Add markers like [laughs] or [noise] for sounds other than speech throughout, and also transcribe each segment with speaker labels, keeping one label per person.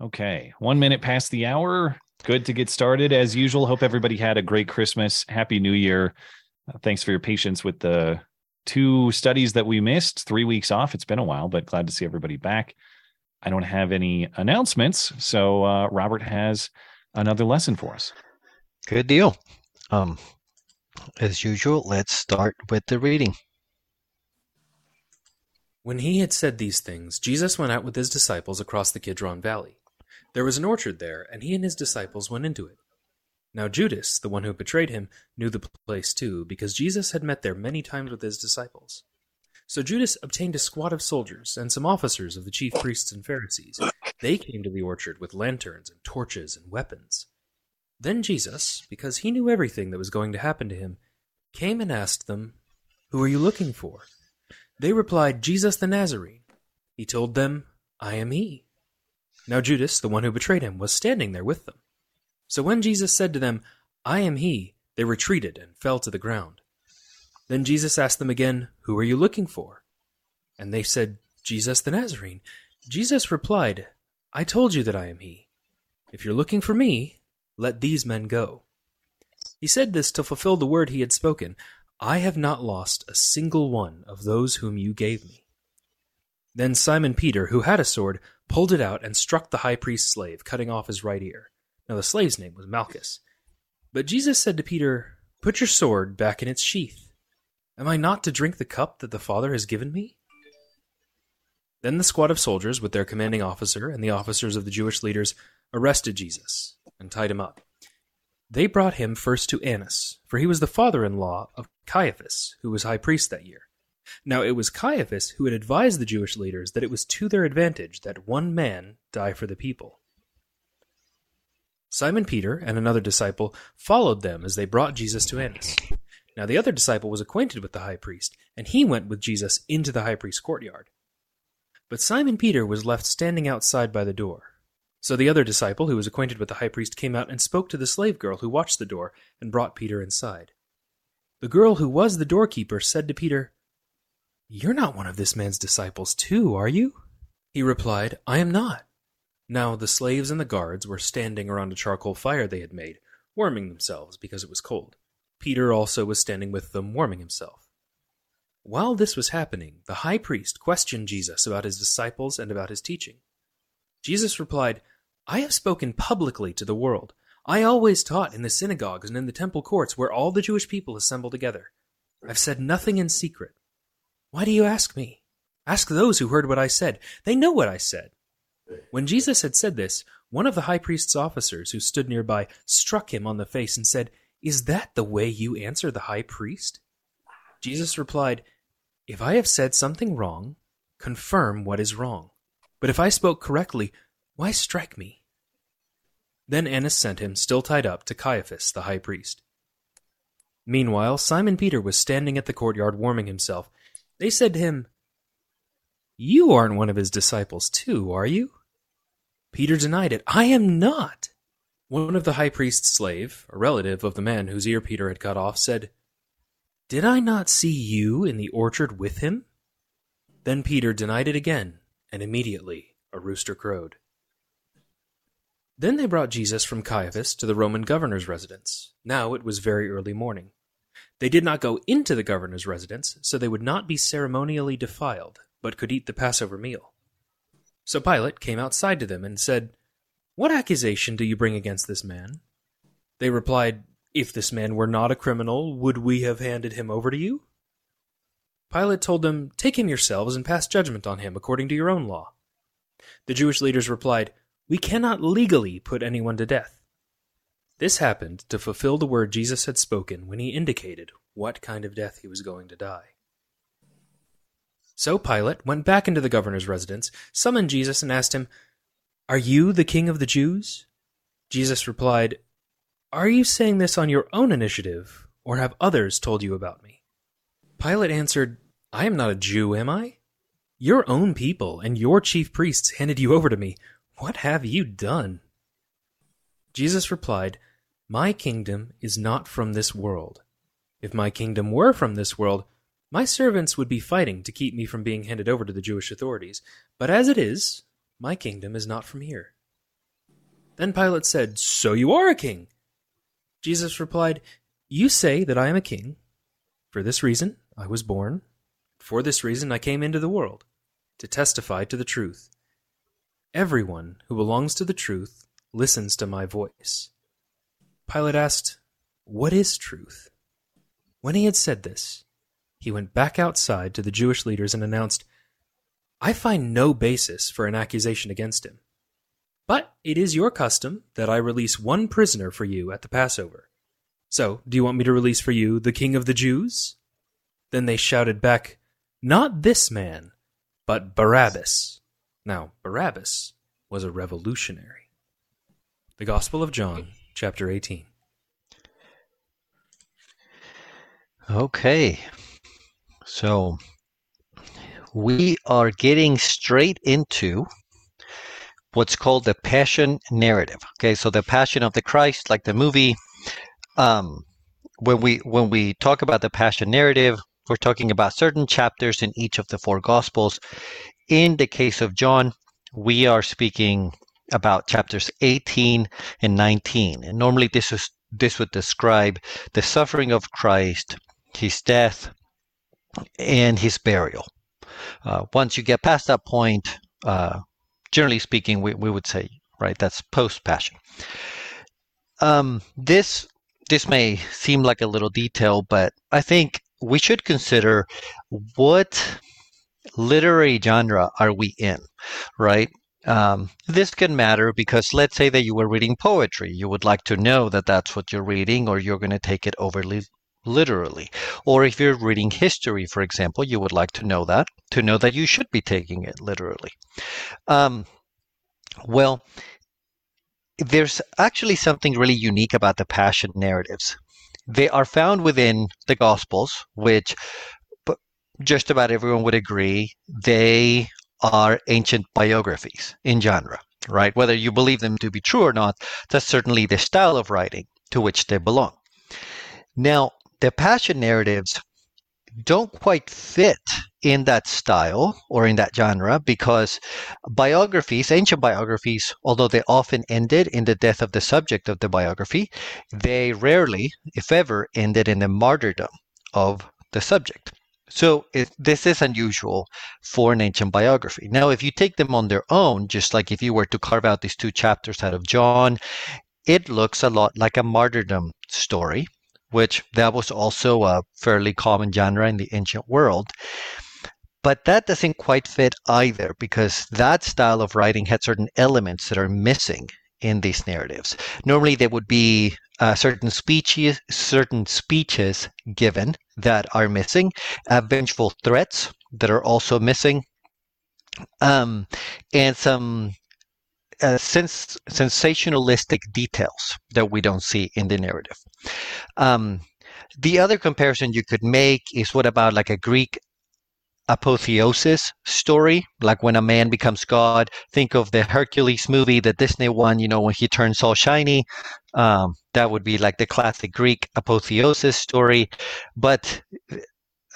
Speaker 1: Okay, one minute past the hour. Good to get started as usual. Hope everybody had a great Christmas. Happy New Year. Uh, thanks for your patience with the two studies that we missed. Three weeks off. It's been a while, but glad to see everybody back. I don't have any announcements, so uh, Robert has another lesson for us.
Speaker 2: Good deal. Um, as usual, let's start with the reading.
Speaker 3: When he had said these things, Jesus went out with his disciples across the Kidron Valley. There was an orchard there, and he and his disciples went into it. Now Judas, the one who betrayed him, knew the place too, because Jesus had met there many times with his disciples. So Judas obtained a squad of soldiers and some officers of the chief priests and Pharisees. They came to the orchard with lanterns and torches and weapons. Then Jesus, because he knew everything that was going to happen to him, came and asked them, Who are you looking for? They replied, Jesus the Nazarene. He told them, I am he. Now Judas, the one who betrayed him, was standing there with them. So when Jesus said to them, I am he, they retreated and fell to the ground. Then Jesus asked them again, Who are you looking for? And they said, Jesus the Nazarene. Jesus replied, I told you that I am he. If you're looking for me, let these men go. He said this to fulfill the word he had spoken I have not lost a single one of those whom you gave me. Then Simon Peter, who had a sword, pulled it out and struck the high priest's slave, cutting off his right ear. Now the slave's name was Malchus. But Jesus said to Peter, Put your sword back in its sheath. Am I not to drink the cup that the Father has given me? Then the squad of soldiers, with their commanding officer and the officers of the Jewish leaders, arrested Jesus and tied him up. They brought him first to Annas, for he was the father in law of Caiaphas, who was high priest that year. Now it was Caiaphas who had advised the Jewish leaders that it was to their advantage that one man die for the people. Simon Peter and another disciple followed them as they brought Jesus to Annas. Now the other disciple was acquainted with the high priest, and he went with Jesus into the high priest's courtyard. But Simon Peter was left standing outside by the door. So the other disciple, who was acquainted with the high priest, came out and spoke to the slave girl who watched the door and brought Peter inside. The girl who was the doorkeeper said to Peter, You're not one of this man's disciples, too, are you? He replied, I am not. Now the slaves and the guards were standing around a charcoal fire they had made, warming themselves because it was cold. Peter also was standing with them, warming himself. While this was happening, the high priest questioned Jesus about his disciples and about his teaching. Jesus replied, I have spoken publicly to the world. I always taught in the synagogues and in the temple courts where all the Jewish people assemble together. I've said nothing in secret. Why do you ask me? Ask those who heard what I said. They know what I said. When Jesus had said this, one of the high priest's officers who stood nearby struck him on the face and said, Is that the way you answer the high priest? Jesus replied, If I have said something wrong, confirm what is wrong. But if I spoke correctly, why strike me? Then Annas sent him, still tied up, to Caiaphas the high priest. Meanwhile, Simon Peter was standing at the courtyard warming himself. They said to him, You aren't one of his disciples, too, are you? Peter denied it. I am not. One of the high priest's slave, a relative of the man whose ear Peter had cut off, said, Did I not see you in the orchard with him? Then Peter denied it again, and immediately a rooster crowed. Then they brought Jesus from Caiaphas to the Roman governor's residence. Now it was very early morning. They did not go into the governor's residence, so they would not be ceremonially defiled, but could eat the Passover meal. So Pilate came outside to them and said, What accusation do you bring against this man? They replied, If this man were not a criminal, would we have handed him over to you? Pilate told them, Take him yourselves and pass judgment on him according to your own law. The Jewish leaders replied, We cannot legally put anyone to death. This happened to fulfill the word Jesus had spoken when he indicated what kind of death he was going to die. So Pilate went back into the governor's residence, summoned Jesus, and asked him, Are you the king of the Jews? Jesus replied, Are you saying this on your own initiative, or have others told you about me? Pilate answered, I am not a Jew, am I? Your own people and your chief priests handed you over to me. What have you done? Jesus replied, My kingdom is not from this world. If my kingdom were from this world, my servants would be fighting to keep me from being handed over to the Jewish authorities, but as it is, my kingdom is not from here. Then Pilate said, So you are a king. Jesus replied, You say that I am a king. For this reason I was born. For this reason I came into the world, to testify to the truth. Everyone who belongs to the truth listens to my voice. Pilate asked, What is truth? When he had said this, he went back outside to the Jewish leaders and announced, I find no basis for an accusation against him. But it is your custom that I release one prisoner for you at the Passover. So, do you want me to release for you the King of the Jews? Then they shouted back, Not this man, but Barabbas. Now, Barabbas was a revolutionary. The Gospel of John, chapter 18.
Speaker 2: Okay. So we are getting straight into what's called the passion narrative. Okay, so the passion of the Christ, like the movie. Um, when we when we talk about the passion narrative, we're talking about certain chapters in each of the four gospels. In the case of John, we are speaking about chapters 18 and 19. And normally this is this would describe the suffering of Christ, his death, and his burial. Uh, once you get past that point, uh, generally speaking, we, we would say, right, that's post passion. Um, this this may seem like a little detail, but I think we should consider what literary genre are we in, right? Um, this can matter because let's say that you were reading poetry. You would like to know that that's what you're reading, or you're going to take it overly literally. Or if you're reading history, for example, you would like to know that, to know that you should be taking it literally. Um, well, there's actually something really unique about the Passion narratives. They are found within the Gospels, which just about everyone would agree they are ancient biographies in genre, right? Whether you believe them to be true or not, that's certainly the style of writing to which they belong. Now, the passion narratives don't quite fit in that style or in that genre because biographies, ancient biographies, although they often ended in the death of the subject of the biography, they rarely, if ever, ended in the martyrdom of the subject. So this is unusual for an ancient biography. Now, if you take them on their own, just like if you were to carve out these two chapters out of John, it looks a lot like a martyrdom story which that was also a fairly common genre in the ancient world. But that doesn't quite fit either because that style of writing had certain elements that are missing in these narratives. Normally, they would be uh, certain speeches, certain speeches given that are missing, uh, vengeful threats that are also missing, um, and some uh, sens- sensationalistic details that we don't see in the narrative. Um, the other comparison you could make is what about like a Greek apotheosis story, like when a man becomes God. Think of the Hercules movie, the Disney one, you know, when he turns all shiny. Um, that would be like the classic Greek apotheosis story. But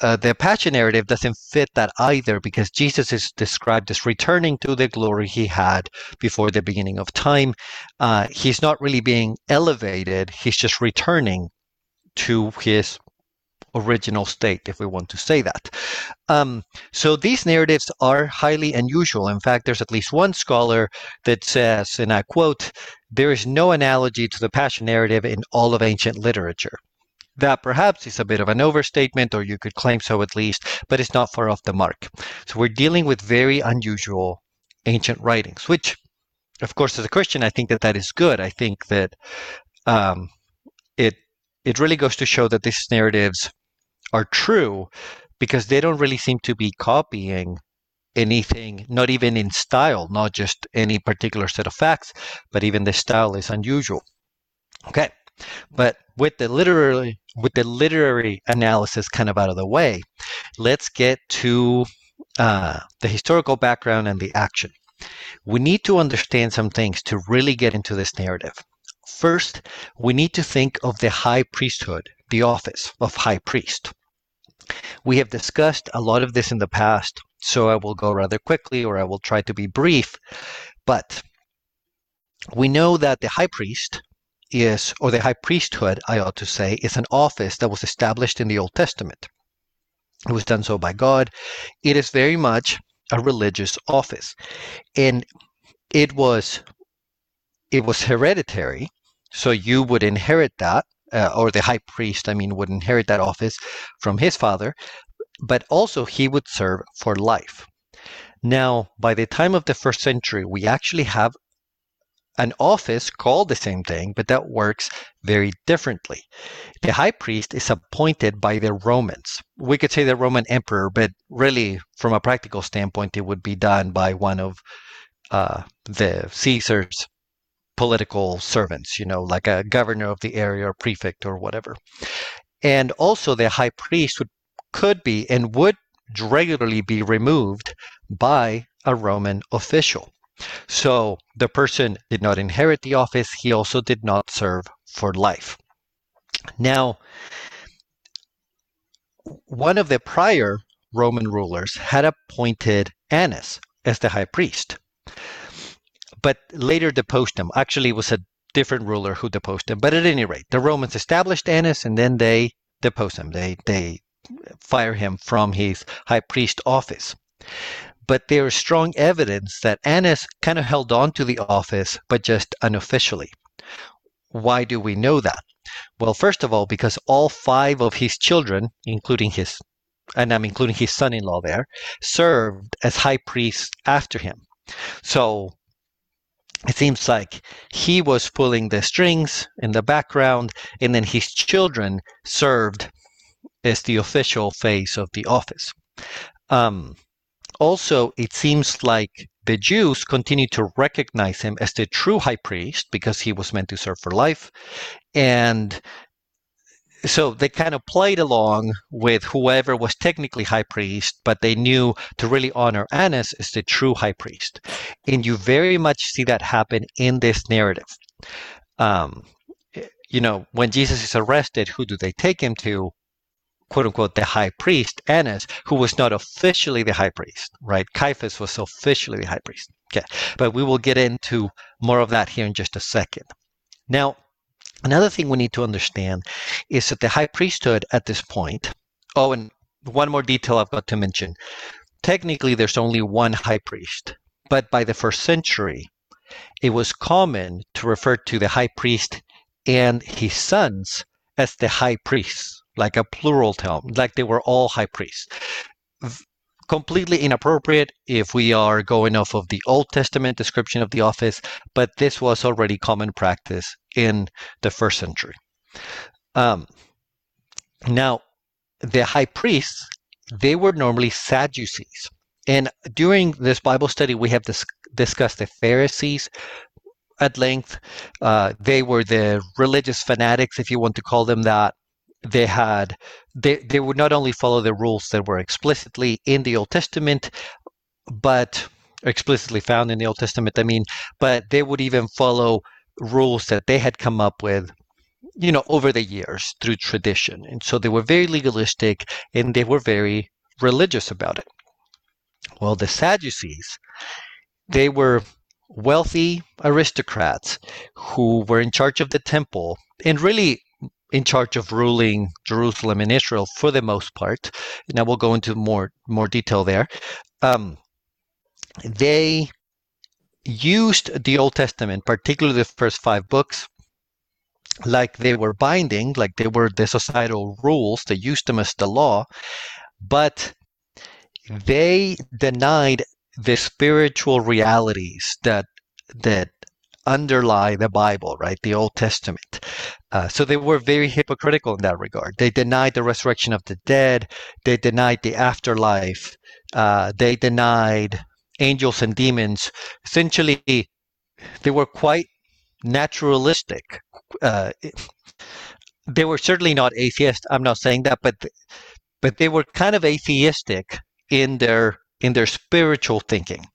Speaker 2: uh, the Passion narrative doesn't fit that either because Jesus is described as returning to the glory he had before the beginning of time. Uh, he's not really being elevated, he's just returning to his original state, if we want to say that. Um, so these narratives are highly unusual. In fact, there's at least one scholar that says, and I quote, there is no analogy to the Passion narrative in all of ancient literature. That perhaps is a bit of an overstatement, or you could claim so at least, but it's not far off the mark. So we're dealing with very unusual ancient writings, which, of course, as a Christian, I think that that is good. I think that um, it it really goes to show that these narratives are true because they don't really seem to be copying anything, not even in style, not just any particular set of facts, but even the style is unusual. Okay, but with the literary with the literary analysis kind of out of the way, let's get to uh, the historical background and the action. We need to understand some things to really get into this narrative. First, we need to think of the high priesthood, the office of high priest. We have discussed a lot of this in the past, so I will go rather quickly or I will try to be brief. But we know that the high priest is, or the high priesthood, I ought to say, is an office that was established in the Old Testament. It was done so by God. It is very much a religious office, and it was it was hereditary. So you would inherit that, uh, or the high priest, I mean, would inherit that office from his father, but also he would serve for life. Now, by the time of the first century, we actually have an office called the same thing, but that works very differently. The high priest is appointed by the Romans. We could say the Roman emperor, but really, from a practical standpoint, it would be done by one of uh, the Caesar's political servants, you know, like a governor of the area or prefect or whatever. And also, the high priest would, could be and would regularly be removed by a Roman official. So the person did not inherit the office, he also did not serve for life. Now, one of the prior Roman rulers had appointed Annas as the high priest, but later deposed him. Actually, it was a different ruler who deposed him. But at any rate, the Romans established Annas and then they deposed him. They they fire him from his high priest office but there is strong evidence that Annas kind of held on to the office, but just unofficially. Why do we know that? Well, first of all, because all five of his children, including his, and I'm including his son in law there, served as high priests after him. So it seems like he was pulling the strings in the background, and then his children served as the official face of the office. Um, also, it seems like the Jews continued to recognize him as the true high priest because he was meant to serve for life. And so they kind of played along with whoever was technically high priest, but they knew to really honor Annas as the true high priest. And you very much see that happen in this narrative. Um, you know, when Jesus is arrested, who do they take him to? quote unquote the high priest Annas, who was not officially the high priest, right? Caiaphas was officially the high priest. Okay, but we will get into more of that here in just a second. Now, another thing we need to understand is that the high priesthood at this point. Oh, and one more detail I've got to mention. Technically, there's only one high priest, but by the first century, it was common to refer to the high priest and his sons as the high priests like a plural term, like they were all high priests. Completely inappropriate if we are going off of the Old Testament description of the office, but this was already common practice in the first century. Um, now, the high priests, they were normally Sadducees. And during this Bible study, we have dis- discussed the Pharisees at length. Uh, they were the religious fanatics, if you want to call them that, they had they, they would not only follow the rules that were explicitly in the Old Testament, but explicitly found in the Old Testament, I mean, but they would even follow rules that they had come up with, you know, over the years through tradition. And so they were very legalistic and they were very religious about it. Well, the Sadducees, they were wealthy aristocrats who were in charge of the temple and really in charge of ruling Jerusalem and Israel for the most part. Now we'll go into more more detail there. Um, they used the Old Testament, particularly the first five books, like they were binding, like they were the societal rules. They used them as the law, but they denied the spiritual realities that that underlie the Bible, right? The Old Testament. Uh, so they were very hypocritical in that regard. They denied the resurrection of the dead. They denied the afterlife. Uh, they denied angels and demons. Essentially, they were quite naturalistic. Uh, they were certainly not atheist. I'm not saying that, but but they were kind of atheistic in their in their spiritual thinking.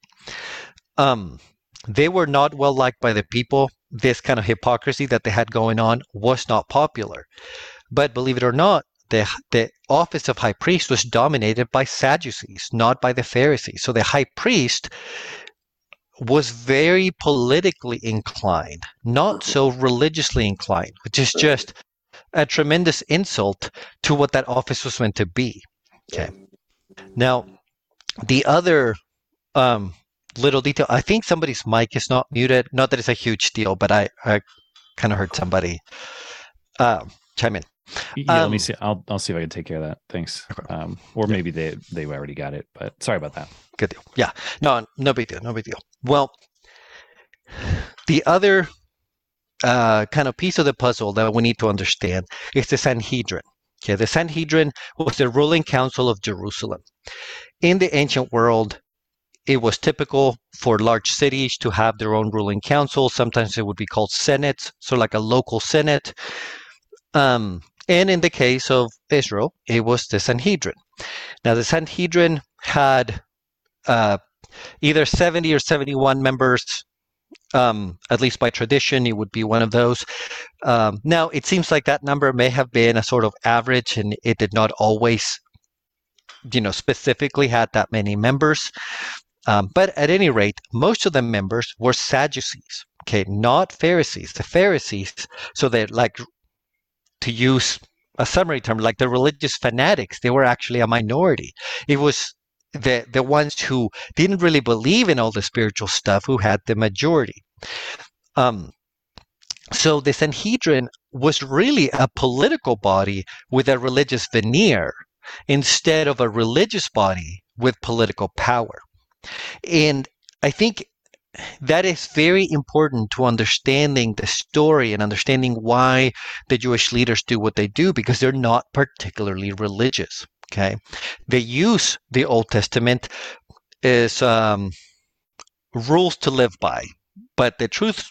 Speaker 2: Um, they were not well liked by the people. This kind of hypocrisy that they had going on was not popular. But believe it or not, the, the office of high priest was dominated by Sadducees, not by the Pharisees. So the high priest was very politically inclined, not so religiously inclined, which is just a tremendous insult to what that office was meant to be. Okay. Now, the other um, little detail, I think somebody's mic is not muted. Not that it's a huge deal, but I, I kind of heard somebody uh, chime in.
Speaker 1: Yeah, let me
Speaker 2: Um,
Speaker 1: see. I'll I'll see if I can take care of that. Thanks. Um, or maybe they they already got it, but sorry about that.
Speaker 2: Good deal. Yeah. No, no big deal. No big deal. Well, the other uh, kind of piece of the puzzle that we need to understand is the Sanhedrin. Okay, the Sanhedrin was the ruling council of Jerusalem. In the ancient world, it was typical for large cities to have their own ruling council. Sometimes it would be called senates, so like a local senate. Um, and in the case of Israel, it was the Sanhedrin. Now, the Sanhedrin had uh, either 70 or 71 members. Um, at least by tradition, it would be one of those. Um, now, it seems like that number may have been a sort of average, and it did not always, you know, specifically had that many members. Um, but at any rate, most of the members were Sadducees. Okay, not Pharisees. The Pharisees, so they're like, to use a summary term, like the religious fanatics, they were actually a minority. It was the the ones who didn't really believe in all the spiritual stuff who had the majority. Um, so the Sanhedrin was really a political body with a religious veneer instead of a religious body with political power. And I think that is very important to understanding the story and understanding why the Jewish leaders do what they do because they're not particularly religious. Okay, they use the Old Testament as um, rules to live by, but the truth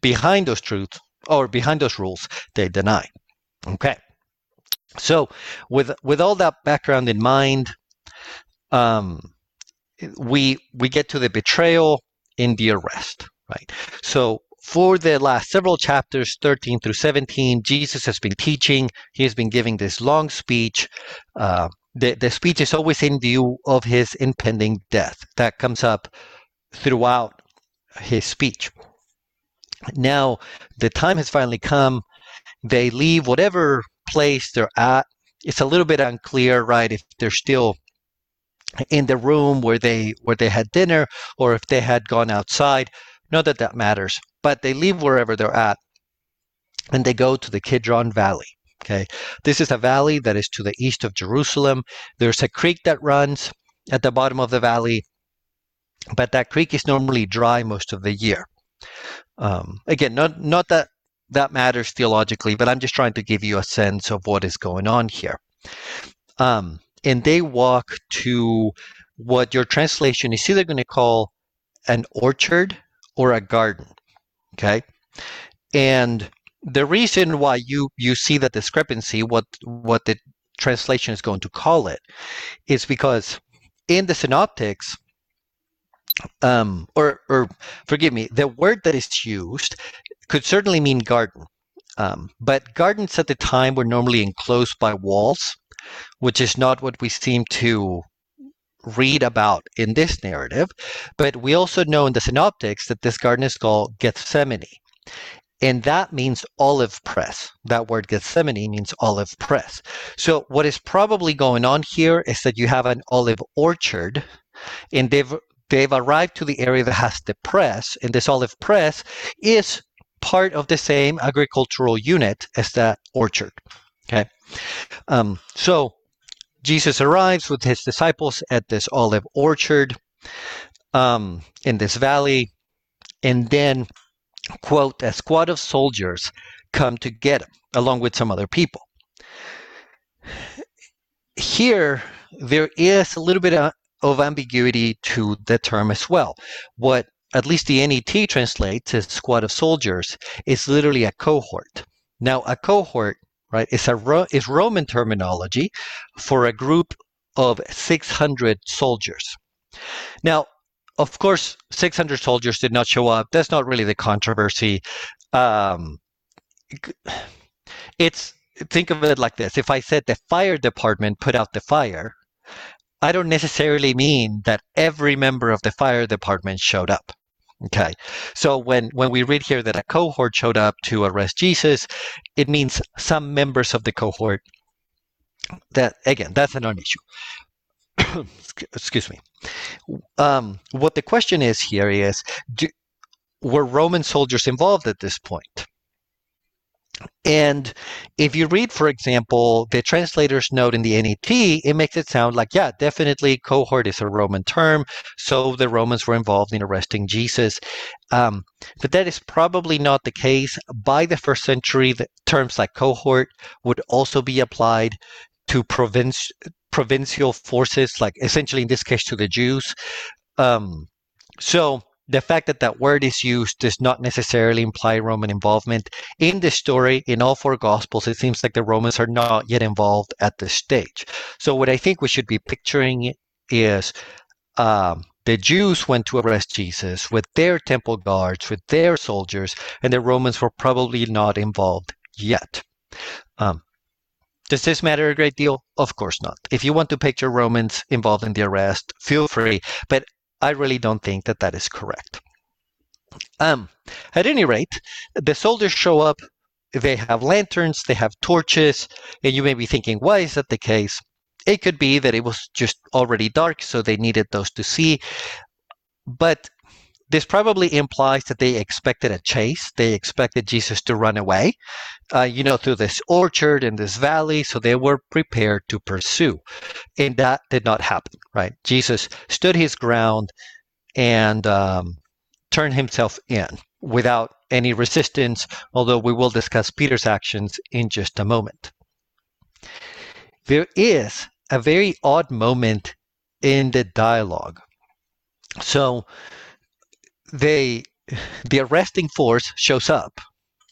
Speaker 2: behind those truths or behind those rules they deny. Okay, so with with all that background in mind, um, we we get to the betrayal in the arrest, right? So for the last several chapters, 13 through 17, Jesus has been teaching. He has been giving this long speech. Uh, the, the speech is always in view of his impending death. That comes up throughout his speech. Now, the time has finally come. They leave whatever place they're at. It's a little bit unclear, right? If they're still in the room where they where they had dinner or if they had gone outside not that that matters but they leave wherever they're at and they go to the kidron valley okay? This is a valley that is to the east of jerusalem. There's a creek that runs at the bottom of the valley but that creek is normally dry most of the year. Um, again not not that that matters theologically but i'm just trying to give you a sense of what is going on here. Um, and they walk to what your translation is either going to call an orchard or a garden okay? And the reason why you you see that discrepancy what what the translation is going to call it is because in the synoptics um or or forgive me the word that is used could certainly mean garden um, but gardens at the time were normally enclosed by walls which is not what we seem to read about in this narrative. But we also know in the synoptics that this garden is called Gethsemane. And that means olive press. That word Gethsemane means olive press. So, what is probably going on here is that you have an olive orchard, and they've they've arrived to the area that has the press, and this olive press is part of the same agricultural unit as that orchard. Okay. Um, so Jesus arrives with his disciples at this olive orchard um, in this valley, and then, quote, a squad of soldiers come to get him, along with some other people. Here, there is a little bit of ambiguity to the term as well. What at least the NET translates as squad of soldiers is literally a cohort. Now, a cohort right? It's a is Roman terminology for a group of 600 soldiers. Now, of course, 600 soldiers did not show up. That's not really the controversy. Um, it's think of it like this: if I said the fire department put out the fire, I don't necessarily mean that every member of the fire department showed up. Okay. So when, when we read here that a cohort showed up to arrest Jesus, it means some members of the cohort that again, that's a non-issue. [coughs] Excuse me. Um, what the question is here is, do, were Roman soldiers involved at this point? And if you read, for example, the translator's note in the NET, it makes it sound like, yeah, definitely cohort is a Roman term. So the Romans were involved in arresting Jesus. Um, but that is probably not the case. By the first century, the terms like cohort would also be applied to province, provincial forces, like essentially in this case to the Jews. Um, so the fact that that word is used does not necessarily imply Roman involvement. In this story, in all four Gospels, it seems like the Romans are not yet involved at this stage. So, what I think we should be picturing is um, the Jews went to arrest Jesus with their temple guards, with their soldiers, and the Romans were probably not involved yet. Um, does this matter a great deal? Of course not. If you want to picture Romans involved in the arrest, feel free. But I really don't think that that is correct. Um, at any rate, the soldiers show up. They have lanterns, they have torches, and you may be thinking, why is that the case? It could be that it was just already dark, so they needed those to see. But this probably implies that they expected a chase. They expected Jesus to run away, uh, you know, through this orchard and this valley. So they were prepared to pursue. And that did not happen, right? Jesus stood his ground and um, turned himself in without any resistance, although we will discuss Peter's actions in just a moment. There is a very odd moment in the dialogue. So, they the arresting force shows up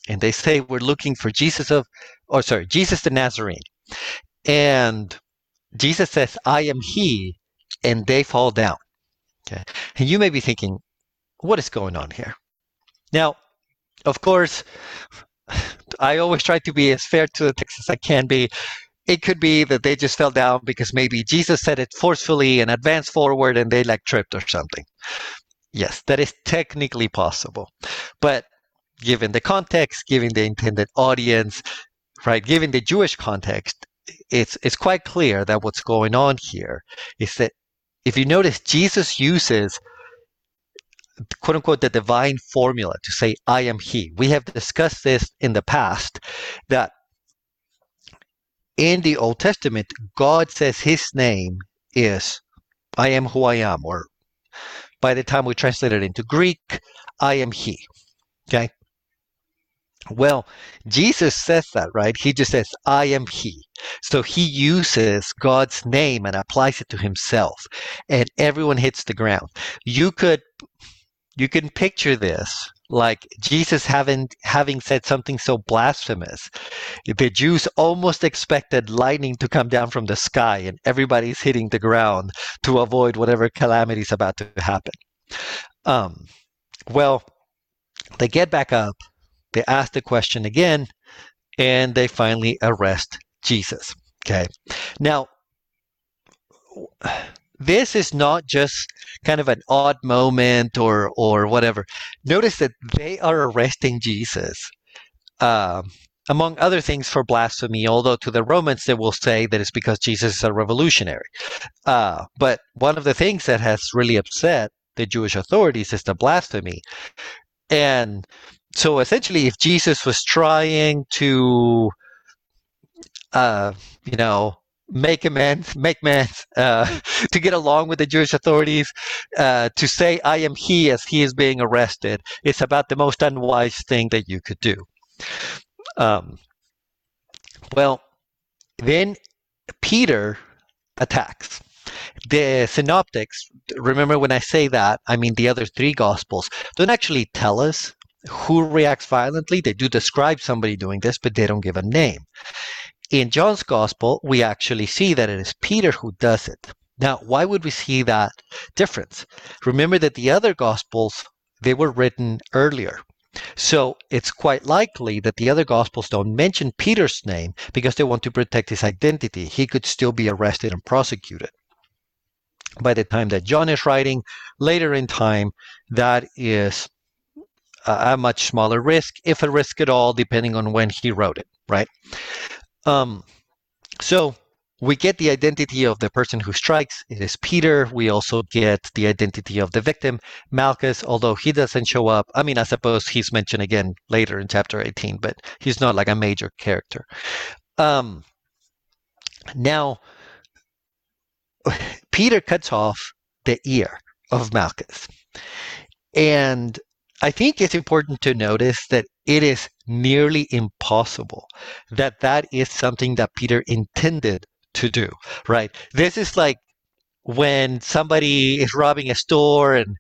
Speaker 2: and they say we're looking for Jesus of or sorry, Jesus the Nazarene. And Jesus says, I am he, and they fall down. Okay. And you may be thinking, what is going on here? Now, of course, I always try to be as fair to the text as I can be. It could be that they just fell down because maybe Jesus said it forcefully and advanced forward and they like tripped or something. Yes, that is technically possible. But given the context, given the intended audience, right, given the Jewish context, it's it's quite clear that what's going on here is that if you notice Jesus uses quote unquote the divine formula to say I am he. We have discussed this in the past that in the Old Testament, God says his name is I am who I am, or by the time we translate it into Greek, I am He. Okay? Well, Jesus says that, right? He just says, I am He. So he uses God's name and applies it to himself. And everyone hits the ground. You could you can picture this like Jesus having having said something so blasphemous. The Jews almost expected lightning to come down from the sky and everybody's hitting the ground to avoid whatever calamity is about to happen. Um, well, they get back up, they ask the question again, and they finally arrest Jesus. Okay. Now, this is not just kind of an odd moment or or whatever. Notice that they are arresting Jesus, uh, among other things, for blasphemy. Although to the Romans they will say that it's because Jesus is a revolutionary. Uh, but one of the things that has really upset the Jewish authorities is the blasphemy, and so essentially, if Jesus was trying to, uh, you know, make amends, make amends, uh, [laughs] to get along with the Jewish authorities, uh, to say, I am he as he is being arrested, it's about the most unwise thing that you could do. Um, well, then Peter attacks. The synoptics, remember when I say that, I mean the other three gospels, don't actually tell us who reacts violently. They do describe somebody doing this, but they don't give a name. In John's gospel, we actually see that it is Peter who does it. Now, why would we see that difference? Remember that the other gospels, they were written earlier. So it's quite likely that the other gospels don't mention Peter's name because they want to protect his identity. He could still be arrested and prosecuted. by the time that John is writing. Later in time, that is a, much smaller risk, if a risk at all, depending on when he wrote it, right? Um, so we get the identity of the person who strikes. It is Peter. We also get the identity of the victim, Malchus, although he doesn't show up. I mean, I suppose he's mentioned again later in chapter 18, but he's not like a major character. Um, now, [laughs] Peter cuts off the ear of Malchus. And I think it's important to notice that it is nearly impossible that that is something that Peter intended to do, right? This is like when somebody is robbing a store and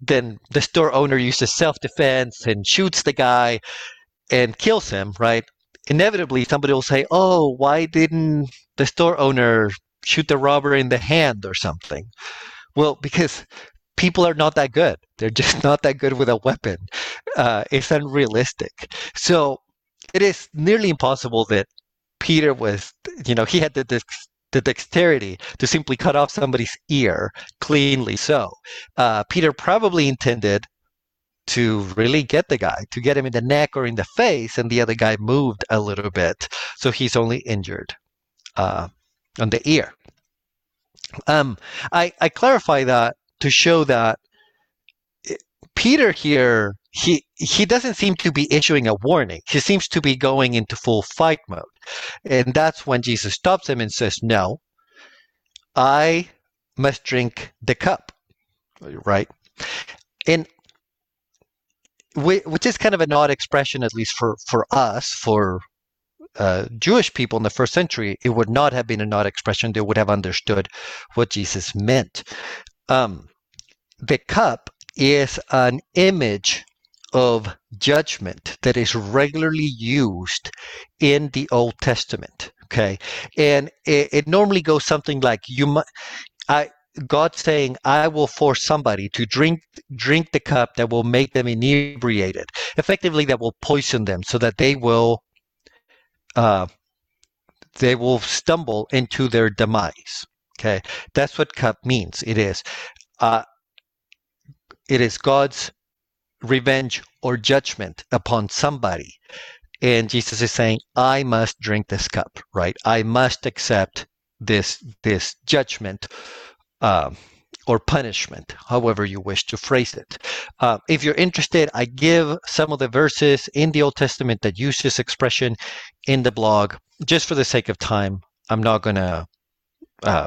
Speaker 2: then the store owner uses self defense and shoots the guy and kills him, right? Inevitably, somebody will say, Oh, why didn't the store owner shoot the robber in the hand or something? Well, because people are not that good. They're just [laughs] not that good with a weapon. Uh, it's unrealistic. So it is nearly impossible that Peter was, you know, he had the, the, dexterity to simply cut off somebody's ear cleanly. So uh, Peter probably intended to really get the guy, to get him in the neck or in the face, and the other guy moved a little bit. So he's only injured uh, on the ear. Um, I, I clarify that to show that Peter here he he doesn't seem to be issuing a warning. He seems to be going into full fight mode. And that's when Jesus stops him and says, "No. I must drink the cup." Right? And which is kind of an odd expression at least for for us for uh, Jewish people in the first century, it would not have been an odd expression. They would have understood what Jesus meant. Um, the cup is an image of judgment that is regularly used in the Old Testament. Okay, and it, it normally goes something like you might. I God saying, "I will force somebody to drink drink the cup that will make them inebriated, effectively that will poison them, so that they will uh, they will stumble into their demise." Okay, that's what cup means. It is. Uh, it is God's revenge or judgment upon somebody. And Jesus is saying, I must drink this cup, right? I must accept this this judgment uh, or punishment, however you wish to phrase it. Uh, if you're interested, I give some of the verses in the Old Testament that use this expression in the blog. Just for the sake of time, I'm not going to uh,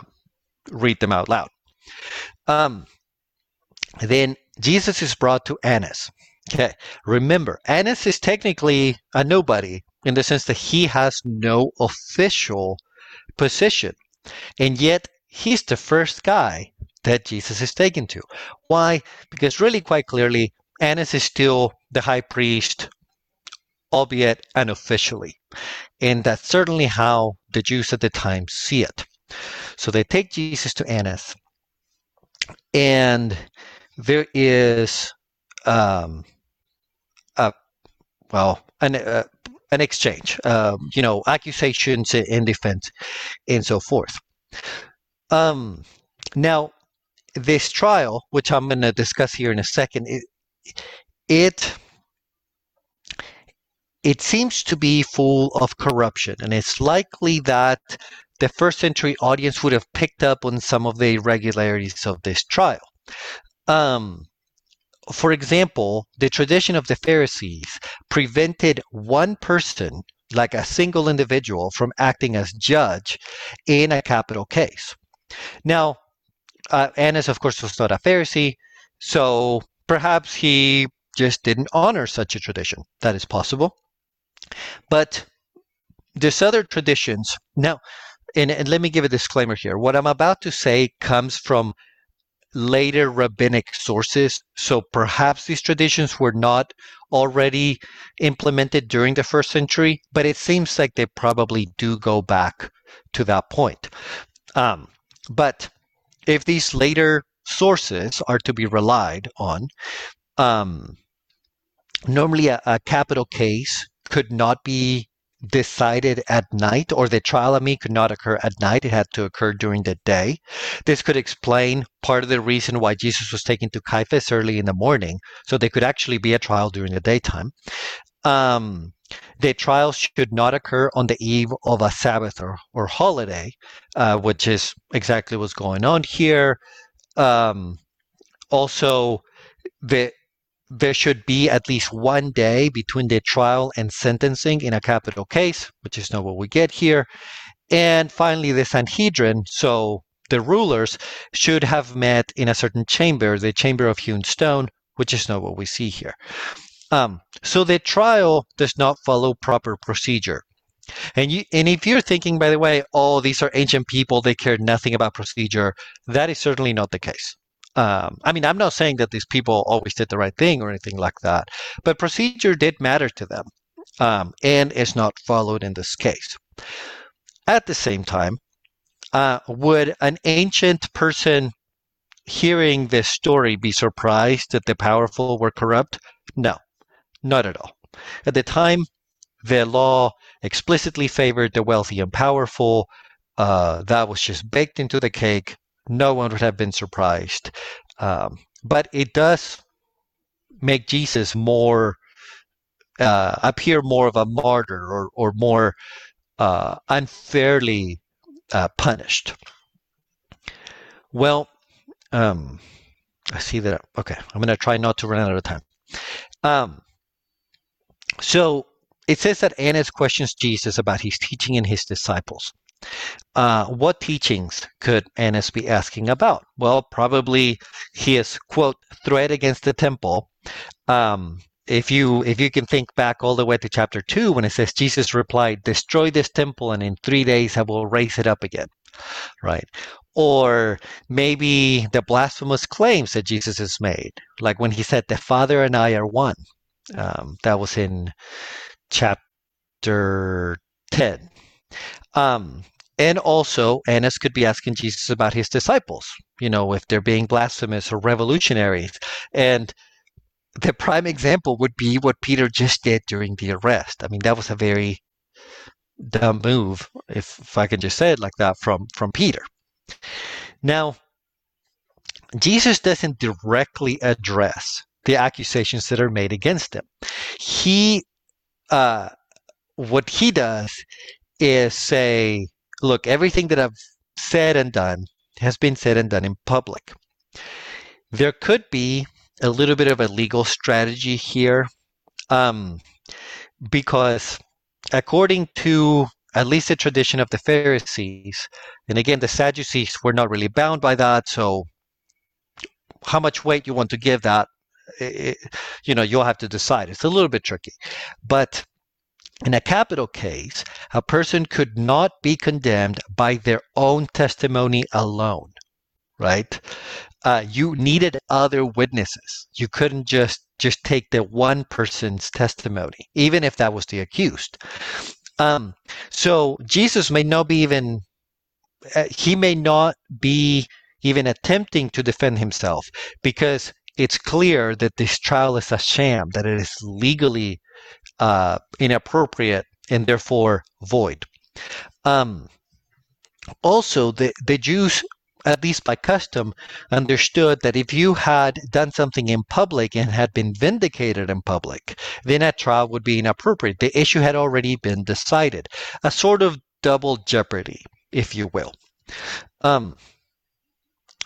Speaker 2: read them out loud. Um, then Jesus is brought to Annas. Okay, remember, Annas is technically a nobody in the sense that he has no official position. And yet, he's the first guy that Jesus is taken to. Why? Because, really, quite clearly, Annas is still the high priest, albeit unofficially. And that's certainly how the Jews at the time see it. So they take Jesus to Annas, and there is um, a well an uh, an exchange, um, you know, accusations and defense, and so forth. Um, now, this trial, which I'm going to discuss here in a second, it, it it seems to be full of corruption, and it's likely that the first century audience would have picked up on some of the irregularities of this trial. Um, for example, the tradition of the Pharisees prevented one person, like a single individual, from acting as judge in a capital case. Now, uh, Annas, of course, was not a Pharisee, so perhaps he just didn't honor such a tradition. That is possible. But there's other traditions. Now, and, and let me give a disclaimer here. What I'm about to say comes from later rabbinic sources. So perhaps these traditions were not already implemented during the first century, but it seems like they probably do go back to that point. Um, but if these later sources are to be relied on, um, normally a, a capital case could not be decided at night, or the trial, I mean, could not occur at night. It had to occur during the day. This could explain part of the reason why Jesus was taken to Caiaphas early in the morning, so there could actually be a trial during the daytime. Um, the trial should not occur on the eve of a Sabbath or, or holiday, uh, which is exactly what's going on here. Um, also, the there should be at least one day between the trial and sentencing in a capital case, which is not what we get here. And finally, the Sanhedrin, so the rulers, should have met in a certain chamber, the chamber of hewn stone, which is not what we see here. Um, so the trial does not follow proper procedure. And you, and if you're thinking, by the way, oh, these are ancient people, they care nothing about procedure, that is certainly not the case. Um, I mean, I'm not saying that these people always did the right thing or anything like that, but procedure did matter to them um, and is not followed in this case. At the same time, uh, would an ancient person hearing this story be surprised that the powerful were corrupt? No, not at all. At the time, the law explicitly favored the wealthy and powerful. Uh, that was just baked into the cake no one would have been surprised. Um, but it does make Jesus more uh, appear more of a martyr or or more uh, unfairly uh, punished. Well, um, I see that. Okay, I'm going to try not to run out of time. Um, so it says that Annas questions Jesus about his teaching and his disciples. Uh, what teachings could Annas be asking about? Well, probably his quote threat against the temple. Um, if you if you can think back all the way to chapter two, when it says Jesus replied, "Destroy this temple, and in three days I will raise it up again," right? Or maybe the blasphemous claims that Jesus has made, like when he said, "The Father and I are one." Um, that was in chapter ten. Um, and also, Annas could be asking Jesus about his disciples, you know, if they're being blasphemous or revolutionaries. And the prime example would be what Peter just did during the arrest. I mean, that was a very dumb move, if, if I can just say it like that, from, from Peter. Now, Jesus doesn't directly address the accusations that are made against him. He, uh, what he does is say, look, everything that I've said and done has been said and done in public. There could be a little bit of a legal strategy here um, because, according to at least the tradition of the Pharisees, and again, the Sadducees were not really bound by that, so how much weight you want to give that, it, you know, you'll have to decide. It's a little bit tricky. But in a capital case, a person could not be condemned by their own testimony alone, right? Uh, you needed other witnesses. You couldn't just just take the one person's testimony, even if that was the accused. Um, so Jesus may not be even uh, he may not be even attempting to defend himself because it's clear that this trial is a sham, that it is legally uh, inappropriate and therefore void. Um, also, the, the Jews, at least by custom, understood that if you had done something in public and had been vindicated in public, then a trial would be inappropriate. The issue had already been decided, a sort of double jeopardy, if you will. Um,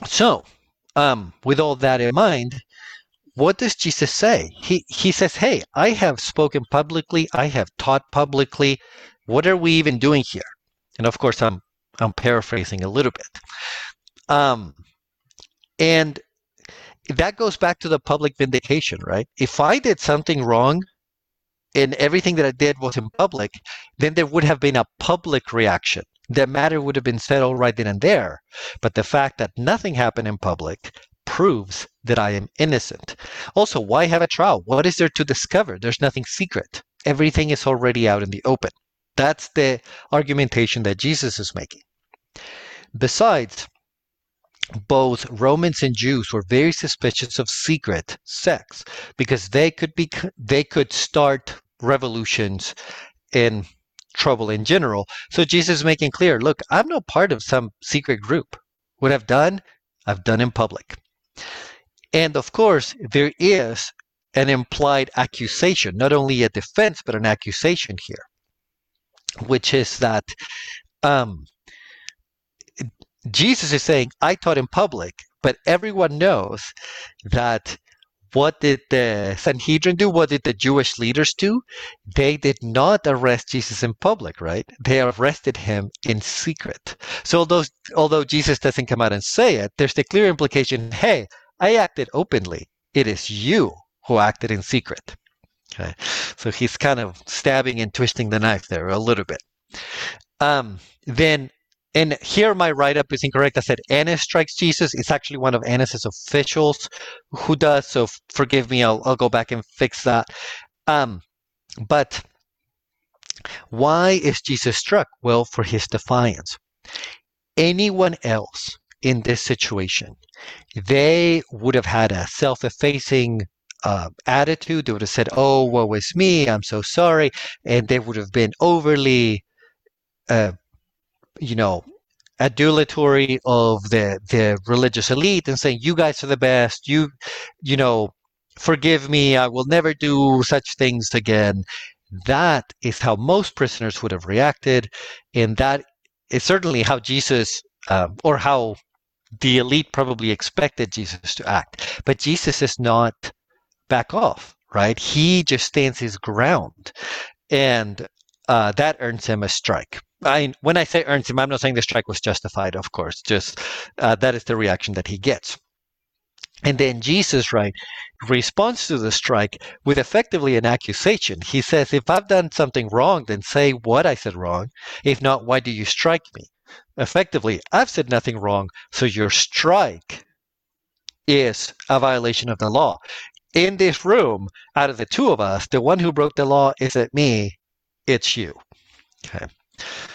Speaker 2: so, um, with all that in mind, what does Jesus say? He he says, "Hey, I have spoken publicly. I have taught publicly. What are we even doing here?" And of course, I'm I'm paraphrasing a little bit. Um, and that goes back to the public vindication, right? If I did something wrong and everything that I did was in public, then there would have been a public reaction. The matter would have been settled right then and there. But the fact that nothing happened in public proves that I am innocent. Also, why have a trial? What is there to discover? There's nothing secret. Everything is already out in the open. That's the argumentation that Jesus is making. Besides, both Romans and Jews were very suspicious of secret sects because they could be they could start revolutions and trouble in general. So Jesus is making clear, look, I'm not part of some secret group. What I've done, I've done in public. And of course, there is an implied accusation, not only a defense, but an accusation here, which is that um, Jesus is saying, I taught in public, but everyone knows that what did the Sanhedrin do? What did the Jewish leaders do? They did not arrest Jesus in public, right? They arrested him in secret. So although although Jesus doesn't come out and say it, there's the clear implication, hey, I acted openly. It is you who acted in secret. Okay. So he's kind of stabbing and twisting the knife there a little bit. Um, then and here my write-up is incorrect. I said Annas strikes Jesus. It's actually one of Annas's officials who does. So forgive me. I'll, I'll go back and fix that. Um, but why is Jesus struck? Well, for his defiance. Anyone else in this situation, they would have had a self-effacing uh, attitude. They would have said, "Oh, woe is me! I'm so sorry," and they would have been overly uh, you know, adulatory of the the religious elite and saying you guys are the best you you know forgive me i will never do such things again that is how most prisoners would have reacted and that is certainly how jesus uh, or how the elite probably expected jesus to act but jesus is not back off right he just stands his ground and uh, that earns him a strike I, when I say earns him, I'm not saying the strike was justified, of course. Just uh, that is the reaction that he gets. And then Jesus, right, responds to the strike with effectively an accusation. He says, If I've done something wrong, then say what I said wrong. If not, why do you strike me? Effectively, I've said nothing wrong, so your strike is a violation of the law. In this room, out of the two of us, the one who broke the law isn't me, it's you. Okay.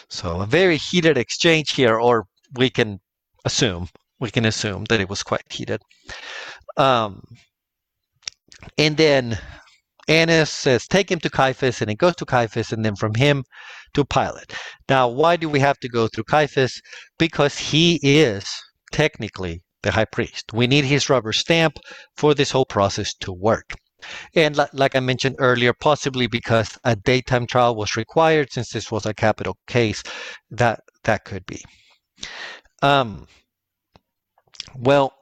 Speaker 2: So a very heated exchange here, or we can assume we can assume that it was quite heated. Um, and then Annas says, take him to Caiaphas, and he goes to Caiaphas, and then from him to Pilate. Now, why do we have to go through Caiaphas? Because he is technically the high priest. We need his rubber stamp for this whole process to work. And like I mentioned earlier, possibly because a daytime trial was required since this was a capital case, that that could be. Um, well,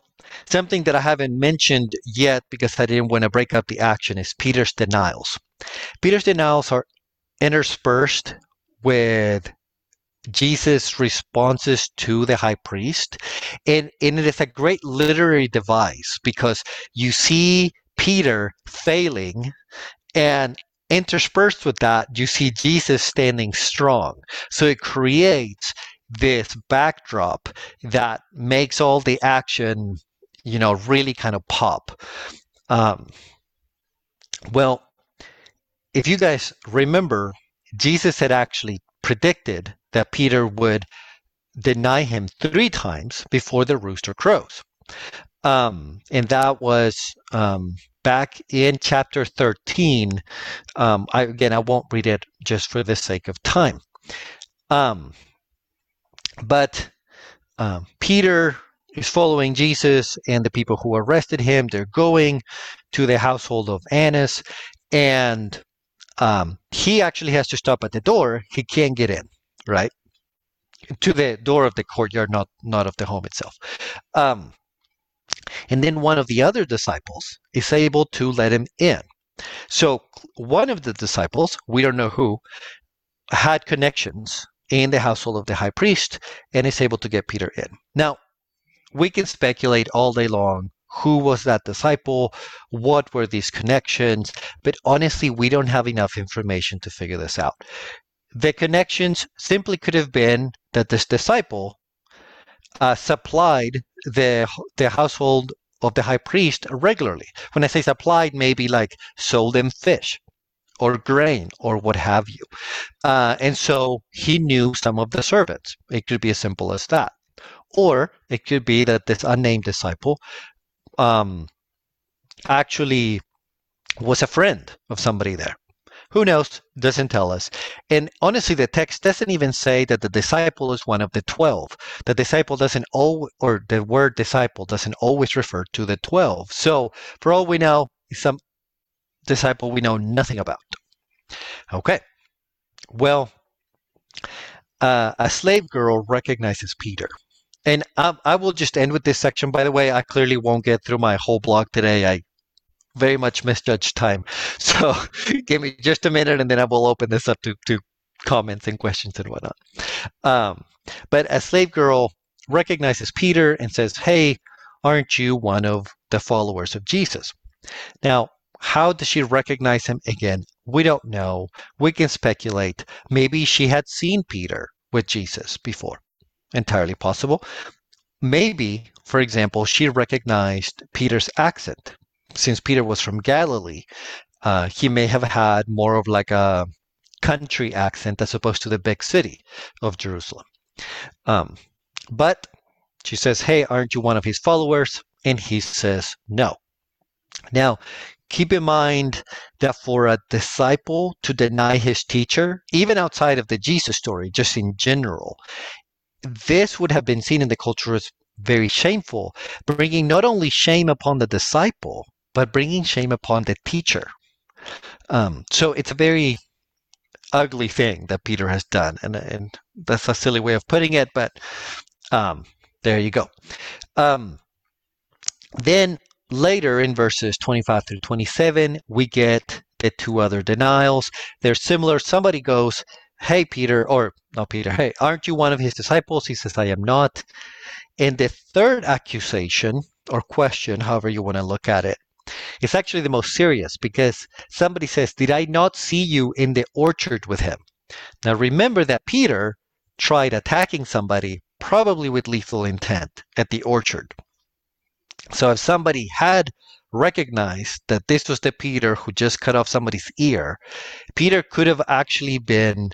Speaker 2: something that I haven't mentioned yet because I didn't want to break up the action is Peter's denials. Peter's denials are interspersed with Jesus' responses to the high priest. And, and it is a great literary device because you see Peter failing and interspersed with that you see Jesus standing strong so it creates this backdrop that makes all the action you know really kind of pop um, well if you guys remember Jesus had actually predicted that Peter would deny him three times before the rooster crows um, and that was um, back in chapter 13. Um, I, again, I won't read it just for the sake of time. Um, but um, Peter is following Jesus and the people who arrested him. They're going to the household of Annas, and um, he actually has to stop at the door. He can't get in, right? To the door of the courtyard, not not of the home itself. Um, and then one of the other disciples is able to let him in. So one of the disciples, we don't know who, had connections in the household of the high priest and is able to get Peter in. Now, we can speculate all day long who was that disciple, what were these connections, but honestly, we don't have enough information to figure this out. The connections simply could have been that this disciple uh, supplied the the household of the high priest regularly. When I say supplied, maybe like sold them fish or grain or what have you. Uh, and so he knew some of the servants. It could be as simple as that. Or it could be that this unnamed disciple um, actually was a friend of somebody there. Who knows? Doesn't tell us. And honestly, the text doesn't even say that the disciple is one of the 12. The disciple doesn't always, or the word disciple doesn't always refer to the 12. So, for all we know, some disciple we know nothing about. Okay. Well, uh, a slave girl recognizes Peter. And I, I will just end with this section. By the way, I clearly won't get through my whole blog today. I very much misjudged time. [laughs] So give me just a minute and then I will open this up to, to comments and questions and whatnot. Um, but a slave girl recognizes Peter and says, Hey, aren't you one of the followers of Jesus? Now, how does she recognize him again? We don't know. We can speculate. Maybe she had seen Peter with Jesus before. Entirely possible. Maybe, for example, she recognized Peter's accent. Since Peter was from Galilee, uh, he may have had more of like a country accent as opposed to the big city of Jerusalem. Um, but she says, Hey, aren't you one of his followers? And he says, No. Now, keep in mind that for a disciple to deny his teacher, even outside of the Jesus story, just in general, this would have been seen in the culture as very shameful, bringing not only shame upon the disciple, but bringing shame upon the teacher. Um, so it's a very ugly thing that Peter has done, and, and that's a silly way of putting it, but um, there you go. Um, then later in verses 25 through 27, we get the two other denials. They're similar. Somebody goes, Hey, Peter, or not Peter, hey, aren't you one of his disciples? He says, I am not. And the third accusation or question, however you want to look at it, is actually the most serious because somebody says, Did I not see you in the orchard with him? Now remember that Peter tried attacking somebody, probably with lethal intent, at the orchard. So if somebody had recognized that this was the Peter who just cut off somebody's ear, Peter could have actually been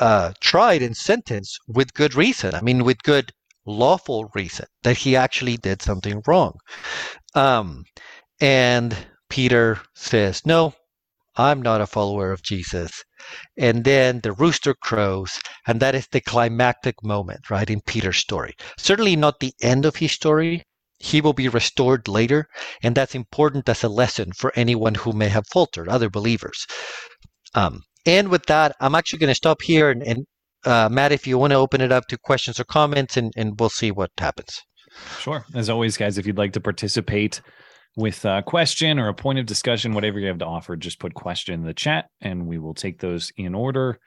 Speaker 2: uh, tried and sentenced with good reason. I mean, with good lawful reason that he actually did something wrong. Um, and Peter says, No, I'm not a follower of Jesus. And then the rooster crows, and that is the climactic moment, right, in Peter's story. Certainly not the end of his story. He will be restored later, and that's important as a lesson for anyone who may have faltered, other believers. Um, and with that, I'm actually going to stop here. And, and uh, Matt, if you want to open it up to questions or comments, and, and we'll see what happens.
Speaker 1: Sure. As always, guys, if you'd like to participate with a question or a point of discussion, whatever you have to offer, just put question in the chat and we will take those in order.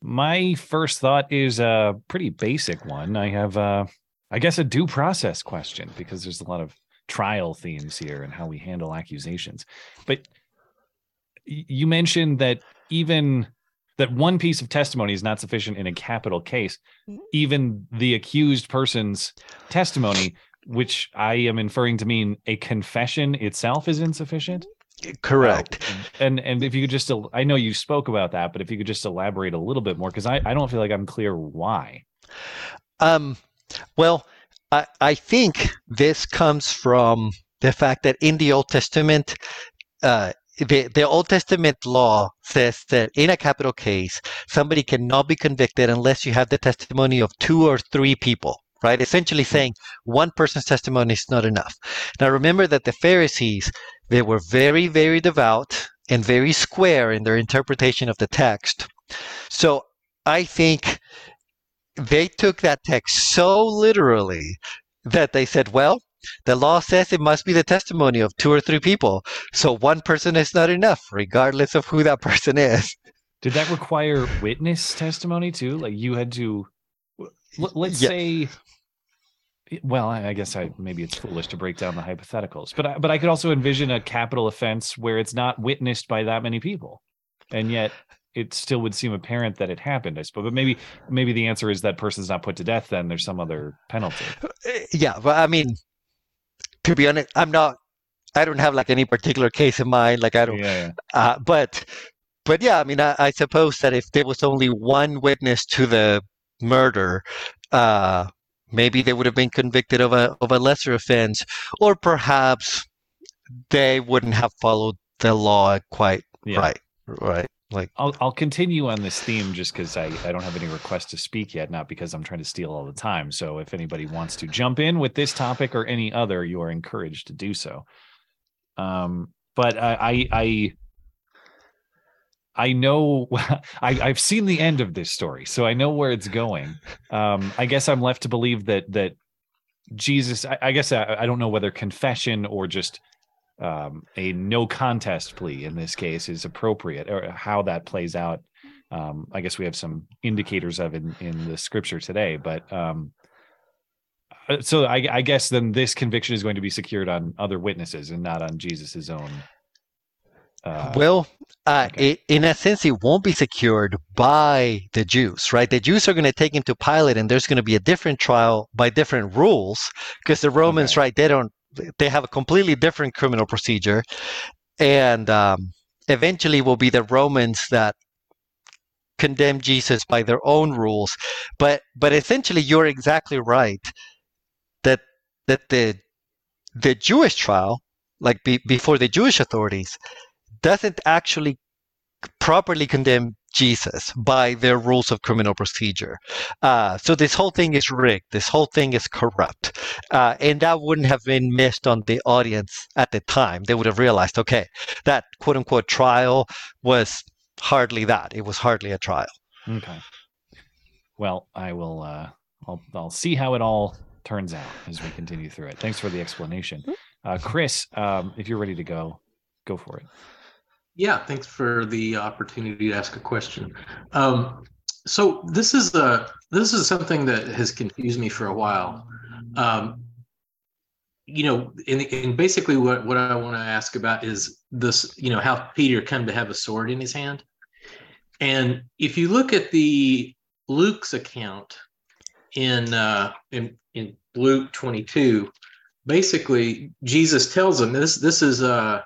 Speaker 1: My first thought is a pretty basic one. I have, uh, I guess, a due process question because there's a lot of trial themes here and how we handle accusations. But you mentioned that even that one piece of testimony is not sufficient in a capital case, mm-hmm. even the accused person's testimony, which I am inferring to mean a confession itself is insufficient.
Speaker 2: Correct.
Speaker 1: and and if you could just, I know you spoke about that, but if you could just elaborate a little bit more, because I, I don't feel like I'm clear why.
Speaker 2: Um, well, I, I think this comes from the fact that in the Old Testament, uh, the, the Old Testament law says that in a capital case, somebody cannot be convicted unless you have the testimony of two or three people, right? Essentially hmm. saying one person's testimony is not enough. Now remember that the Pharisees, they were very, very devout and very square in their interpretation of the text. So I think they took that text so literally that they said, well, the law says it must be the testimony of two or three people. So one person is not enough, regardless of who that [laughs] person is.
Speaker 1: Did that require witness testimony too? Like you had to, let's yeah. say, well, I guess I maybe it's foolish to break down the hypotheticals, but I, but I could also envision a capital offense where it's not witnessed by that many people, and yet it still would seem apparent that it happened. I suppose, but maybe maybe the answer is that person's not put to death. Then there's some other penalty.
Speaker 2: Uh, yeah, but I mean, to be honest, I'm not. I don't have like any particular case in mind. Like I don't. Yeah. yeah. Uh, but but yeah, I mean, I, I, suppose that if there was only one witness to the murder, uh, maybe they would have been convicted of a of a lesser offense, or perhaps they wouldn't have followed the law quite yeah. right. right? Like
Speaker 1: I'll I'll continue on this theme just because I, I don't have any requests to speak yet, not because I'm trying to steal all the time. So if anybody wants to jump in with this topic or any other, you are encouraged to do so. Um, but I I I, I know [laughs] I, I've seen the end of this story, so I know where it's going. Um, I guess I'm left to believe that that Jesus. I, I guess I, I don't know whether confession or just um, a no contest plea in this case is appropriate, or how that plays out. Um, I guess we have some indicators of in in the scripture today, but um, uh, so I, I guess then this conviction is going to be secured on other witnesses and not on Jesus's own. Uh,
Speaker 2: well, uh,
Speaker 1: okay.
Speaker 2: it, in a sense, it won't be secured by the Jews, right? The Jews are going to take him to Pilate, and there's going to be a different trial by different rules because the Romans,
Speaker 1: Okay.
Speaker 2: right? They don't. They have a completely different criminal procedure, and um, eventually will be the Romans that condemn Jesus by their own rules. But but essentially, you're exactly right that that the the Jewish trial, like be, before the Jewish authorities, doesn't actually properly condemn Jesus by their rules of criminal procedure. Uh, so this whole thing is rigged. This whole thing is corrupt, uh, and that wouldn't have been missed on the audience at the time. They would have realized, okay, that quote unquote trial was hardly that. It was hardly a trial.
Speaker 1: Okay. Well, I will. Uh, I'll I'll see how it all turns out as we continue through it. Thanks for the explanation, uh, Chris. Um, if you're ready to go, go for it.
Speaker 4: Yeah, thanks for the opportunity to ask a question. Um, so this is a this is something that has confused me for a while. Um, you know, and, and basically what, what I want to ask about is this, you know, how Peter come to have a sword in his hand. And if you look at the Luke's account in uh, in in Luke 22, basically Jesus tells him this this is uh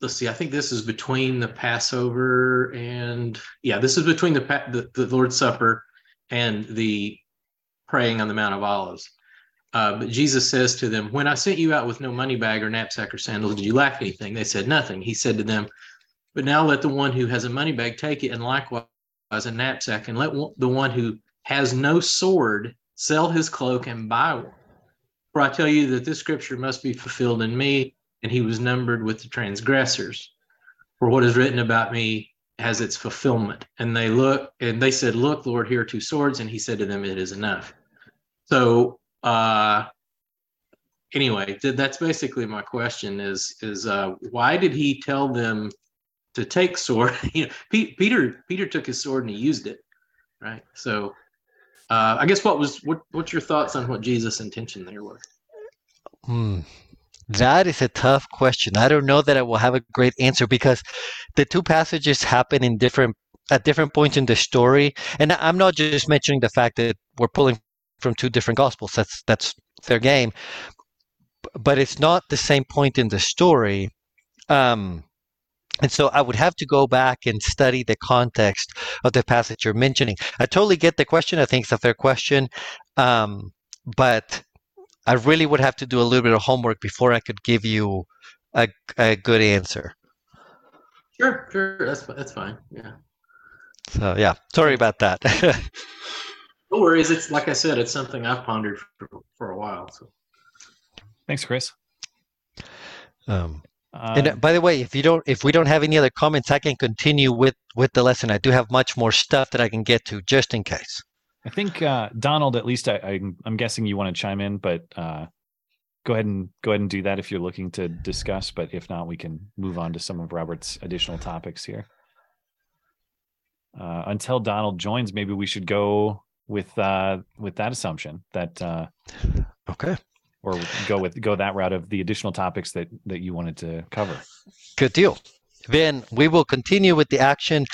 Speaker 4: let's see, I think this is between the Passover and yeah, this is between the the, the Lord's Supper and the praying on the Mount of Olives. Uh, but Jesus says to them, When I sent you out with no money bag or knapsack or sandals, did you lack anything? They said nothing. He said to them, But now let the one who has a money bag take it, and likewise a knapsack, and let one, the one who has no sword sell his cloak and buy one. For I tell you that this scripture must be fulfilled in me and he was numbered with the transgressors. For what is written about me has its fulfillment. And they look and they said, Look, Lord, here are two swords. And he said to them, It is enough. So uh anyway, th- that's basically my question is is uh why did he tell them to take sword? [laughs] you know, Pe- Peter Peter took his sword and he used it, right? So uh I guess what was what what's your thoughts on what Jesus' intention there was?
Speaker 2: Hmm. That is a tough question. I don't know that I will have a great answer because the two passages happen in different at different points in the story, and I'm not just mentioning the fact that we're pulling from two different gospels. That's that's their game, but it's not the same point in the story. Um, and so I would have to go back and study the context of the passage you're mentioning. I totally get the question. I think it's a fair question, um, but I really would have to do a little bit of homework before I could give you a, a good answer.
Speaker 4: Sure, sure, that's that's fine. Yeah.
Speaker 2: So yeah, sorry about that. [laughs]
Speaker 4: No worries. It's like I said, it's something I've pondered for, for a while. So
Speaker 1: Thanks, Chris.
Speaker 2: um,
Speaker 1: Uh,
Speaker 2: and uh, by the way, if you don't, if we don't have any other comments, I can continue with with the lesson. I do have much more stuff that I can get to, just in case.
Speaker 1: I think uh, Donald, at least I, I'm, I'm guessing you want to chime in, but uh, go ahead and go ahead and do that if you're looking to discuss. But if not, we can move on to some of Robert's additional topics here. Uh, until Donald joins, maybe we should go with uh, with that assumption that, uh,
Speaker 2: Okay.
Speaker 1: or go with go that route of the additional topics that that you wanted to cover.
Speaker 2: Good deal. Then we will continue with the action.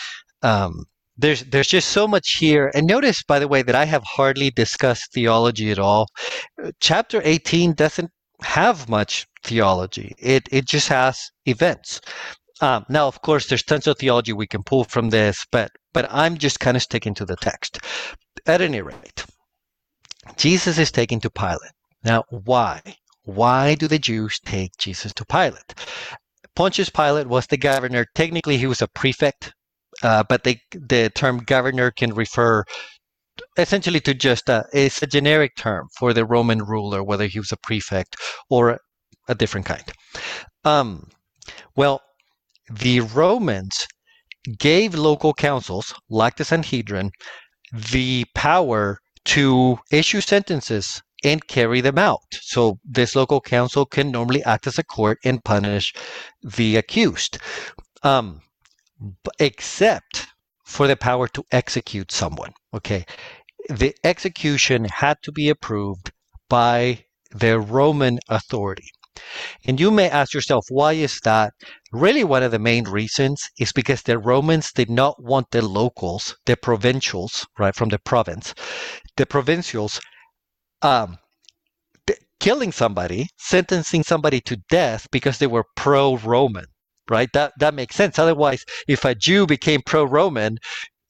Speaker 2: Um, there's there's just so much here, and notice, by the way, that I have hardly discussed theology at all. Chapter 18 doesn't have much theology. It it just has events. Um, now, of course, there's tons of theology we can pull from this, but but I'm just kind of sticking to the text. At any rate, Jesus is taken to Pilate. Now, why? Why do the Jews take Jesus to Pilate? Pontius Pilate was the governor. Technically, he was a prefect, uh, but the the term governor can refer essentially to just a, it's a generic term for the Roman ruler, whether he was a prefect or a different kind. Um, well, the Romans gave local councils, like the Sanhedrin, the power to issue sentences and carry them out. So this local council can normally act as a court and punish the accused, um, except for the power to execute someone. Okay, the execution had to be approved by the Roman authority. And you may ask yourself, why is that? Really, one of the main reasons is because the Romans did not want the locals, the provincials, right, from the province, the provincials, um, killing somebody, sentencing somebody to death because they were pro-Roman, right? That that makes sense. Otherwise, if a Jew became pro-Roman,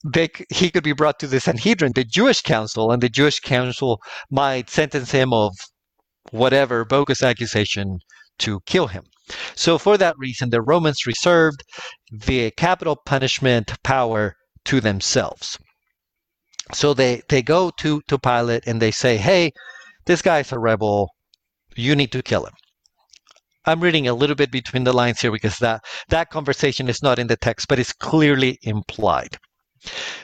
Speaker 2: they, he could be brought to the Sanhedrin, the Jewish council, and the Jewish council might sentence him of whatever bogus accusation to kill him. So, for that reason, the Romans reserved the capital punishment power to themselves. So they, they go to, to Pilate and they say, hey, this guy's a rebel. You need to kill him. I'm reading a little bit between the lines here because that, that conversation is not in the text, but it's clearly implied.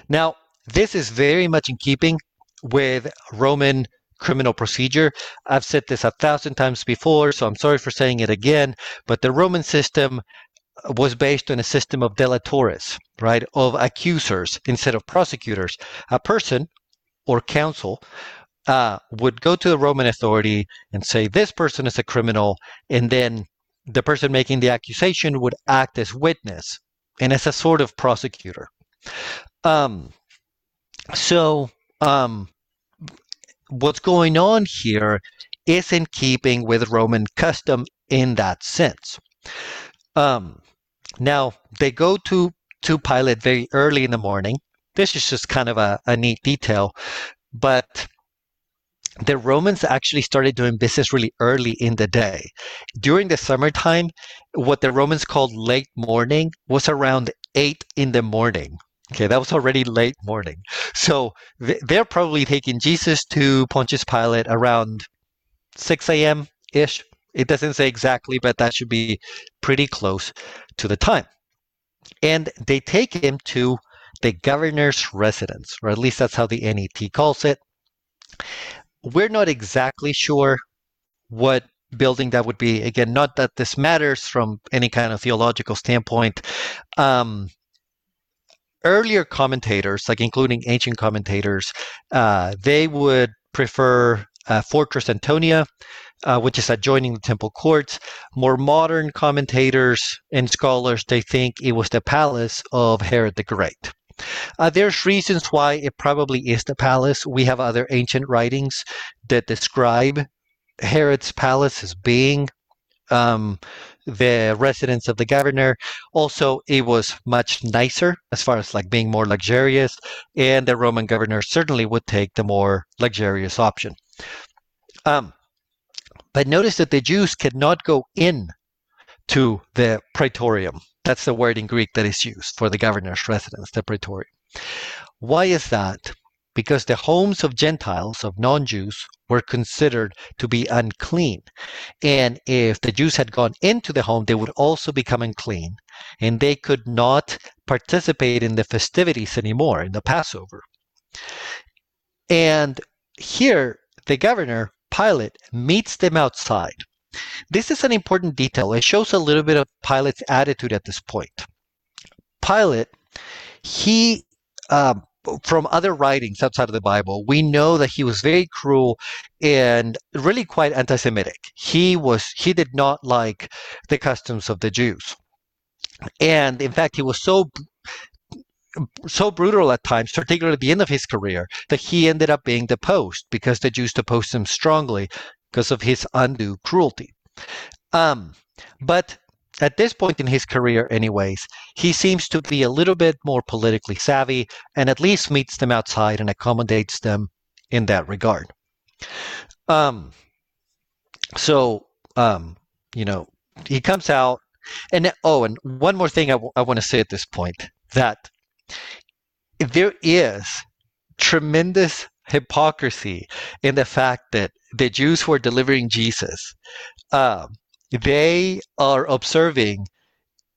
Speaker 2: Now, this is very much in keeping with Roman criminal procedure. I've said this a thousand times before, so I'm sorry for saying it again, but the Roman system was based on a system of delatores, right, of accusers instead of prosecutors. A person or council uh, would go to the Roman authority and say, This person is a criminal, and then the person making the accusation would act as witness and as a sort of prosecutor. Um, so, um, what's going on here is in keeping with Roman custom in that sense. Um, now, they go to, to Pilate very early in the morning. This is just kind of a, a neat detail, but the Romans actually started doing business really early in the day. During the summertime, what the Romans called late morning was around 8 in the morning. Okay, that was already late morning. So they're probably taking Jesus to Pontius Pilate around 6 a.m. ish. It doesn't say exactly, but that should be pretty close to the time. And they take him to the governor's residence, or at least that's how the NET calls it. We're not exactly sure what building that would be. Again, not that this matters from any kind of theological standpoint. Um, earlier commentators, like including ancient commentators, uh, they would prefer uh, Fortress Antonia, uh, which is adjoining the temple courts. More modern commentators and scholars, they think it was the palace of Herod the Great. Uh, there's reasons why it probably is the palace. We have other ancient writings that describe Herod's palace as being um, the residence of the governor. Also, it was much nicer as far as like being more luxurious, and the Roman governor certainly would take the more luxurious option. Um, but notice that the Jews cannot go in to the praetorium. That's the word in Greek that is used for the governor's residence, the praetorium. Why is that? Because the homes of Gentiles, of non Jews, were considered to be unclean. And if the Jews had gone into the home, they would also become unclean. And they could not participate in the festivities anymore, in the Passover. And here, the governor, Pilate, meets them outside. This is an important detail. It shows a little bit of Pilate's attitude at this point. Pilate, he um, from other writings outside of the Bible, we know that he was very cruel and really quite anti-Semitic. He was he did not like the customs of the Jews, and in fact, he was so so brutal at times, particularly at the end of his career, that he ended up being deposed because the Jews deposed him strongly because of his undue cruelty. Um, but at this point in his career, anyways, he seems to be a little bit more politically savvy and at least meets them outside and accommodates them in that regard. Um, so, um, you know, he comes out And oh, and one more thing I, w- I want to say at this point that there is tremendous hypocrisy in the fact that the Jews who are delivering Jesus, um, they are observing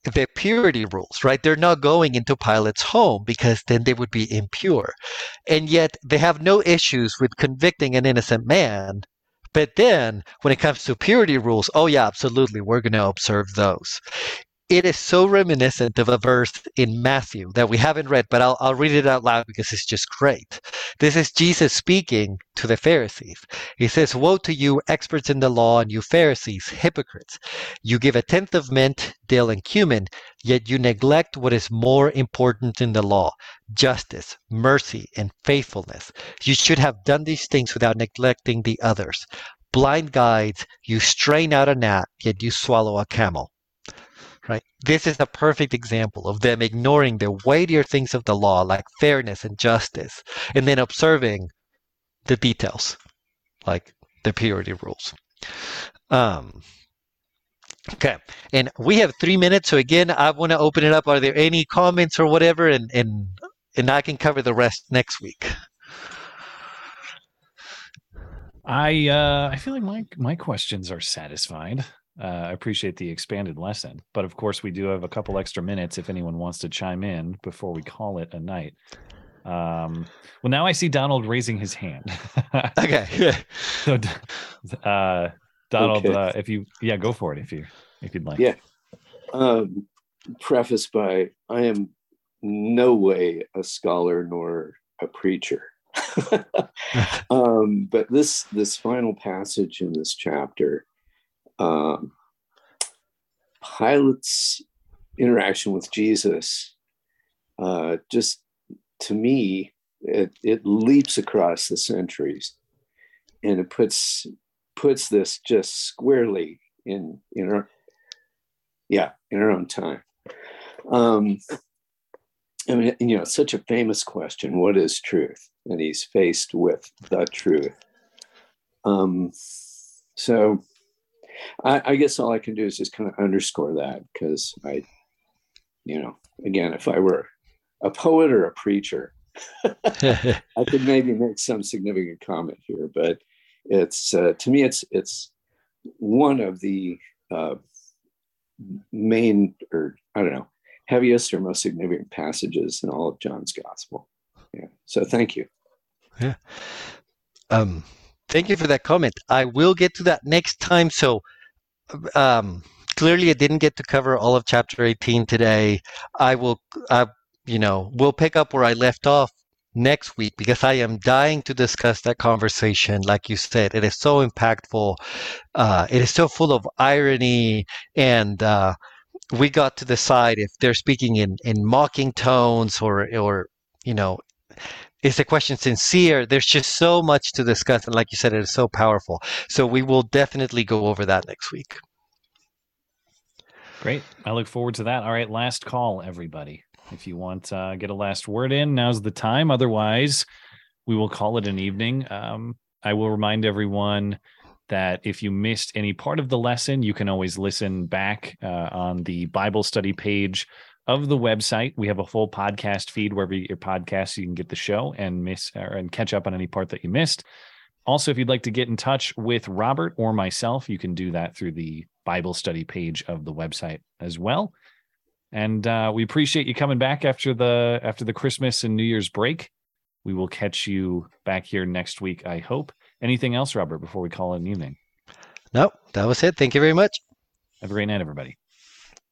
Speaker 2: the purity rules, right? They're not going into Pilate's home because then they would be impure. And yet they have no issues with convicting an innocent man. But then when it comes to purity rules, oh, yeah, absolutely, we're going to observe those it is so reminiscent of a verse in Matthew that we haven't read, but I'll, I'll read it out loud because it's just great. This is Jesus speaking to the Pharisees. He says, Woe to you, experts in the law, and you Pharisees, hypocrites! You give a tenth of mint, dill, and cumin, yet you neglect what is more important in the law justice, mercy, and faithfulness. You should have done these things without neglecting the others. Blind guides, you strain out a gnat, yet you swallow a camel right? This is a perfect example of them ignoring the weightier things of the law, like fairness and justice, and then observing the details, like the purity rules. Um, okay, and we have three minutes, so again, I want to open it up. Are there any comments or whatever, and and and I can cover the rest next week.
Speaker 1: I uh, I feel like my my questions are satisfied. Uh, I appreciate the expanded lesson, but of course we do have a couple extra minutes if anyone wants to chime in before we call it a night. Um, well, now I see Donald raising his hand. [laughs]
Speaker 2: okay.
Speaker 1: so, uh, Donald, okay. uh, if you yeah, go for it if you if you'd like.
Speaker 5: Yeah. Um, preface by I am no way a scholar nor a preacher. [laughs] [laughs] um, but this this final passage in this chapter um, Pilate's interaction with Jesus, uh, just to me, it, it leaps across the centuries, and it puts puts this just squarely in in our yeah in our own time. Um, I mean, you know, such a famous question: What is truth? And he's faced with the truth. Um, so I, I guess all I can do is just kind of underscore that because I, you know, again, if I were a poet or a preacher, [laughs] I could maybe make some significant comment here, but it's uh, to me, it's it's one of the uh, main, or I don't know, heaviest or most significant passages in all of John's Gospel. Yeah. So thank you.
Speaker 2: Yeah. Um, Thank you for that comment. I will get to that next time. So, um, clearly, I didn't get to cover all of chapter 18 today. I will, uh, you know, we'll pick up where I left off next week because I am dying to discuss that conversation. Like you said, it is so impactful. Uh, it is so full of irony and. Uh, we got to decide if they're speaking in, in mocking tones or or you know is the question sincere? There's just so much to discuss. And like you said, it is so powerful. So we will definitely go over that next week.
Speaker 1: Great. I look forward to that. All right. Last call, everybody. If you want to uh, get a last word in, now's the time. Otherwise, we will call it an evening. Um, I will remind everyone that if you missed any part of the lesson, you can always listen back uh, on the Bible study page of the website. We have a full podcast feed wherever you get your podcasts. You can get the show and miss or, and catch up on any part that you missed. Also, if you'd like to get in touch with Robert or myself, you can do that through the Bible study page of the website as well. And uh, we appreciate you coming back after the after the Christmas and New Year's break. We will catch you back here next week, I hope. Anything else, Robert, before we call it an evening?
Speaker 2: No, that was it. Thank you very much.
Speaker 1: Have a great night, everybody.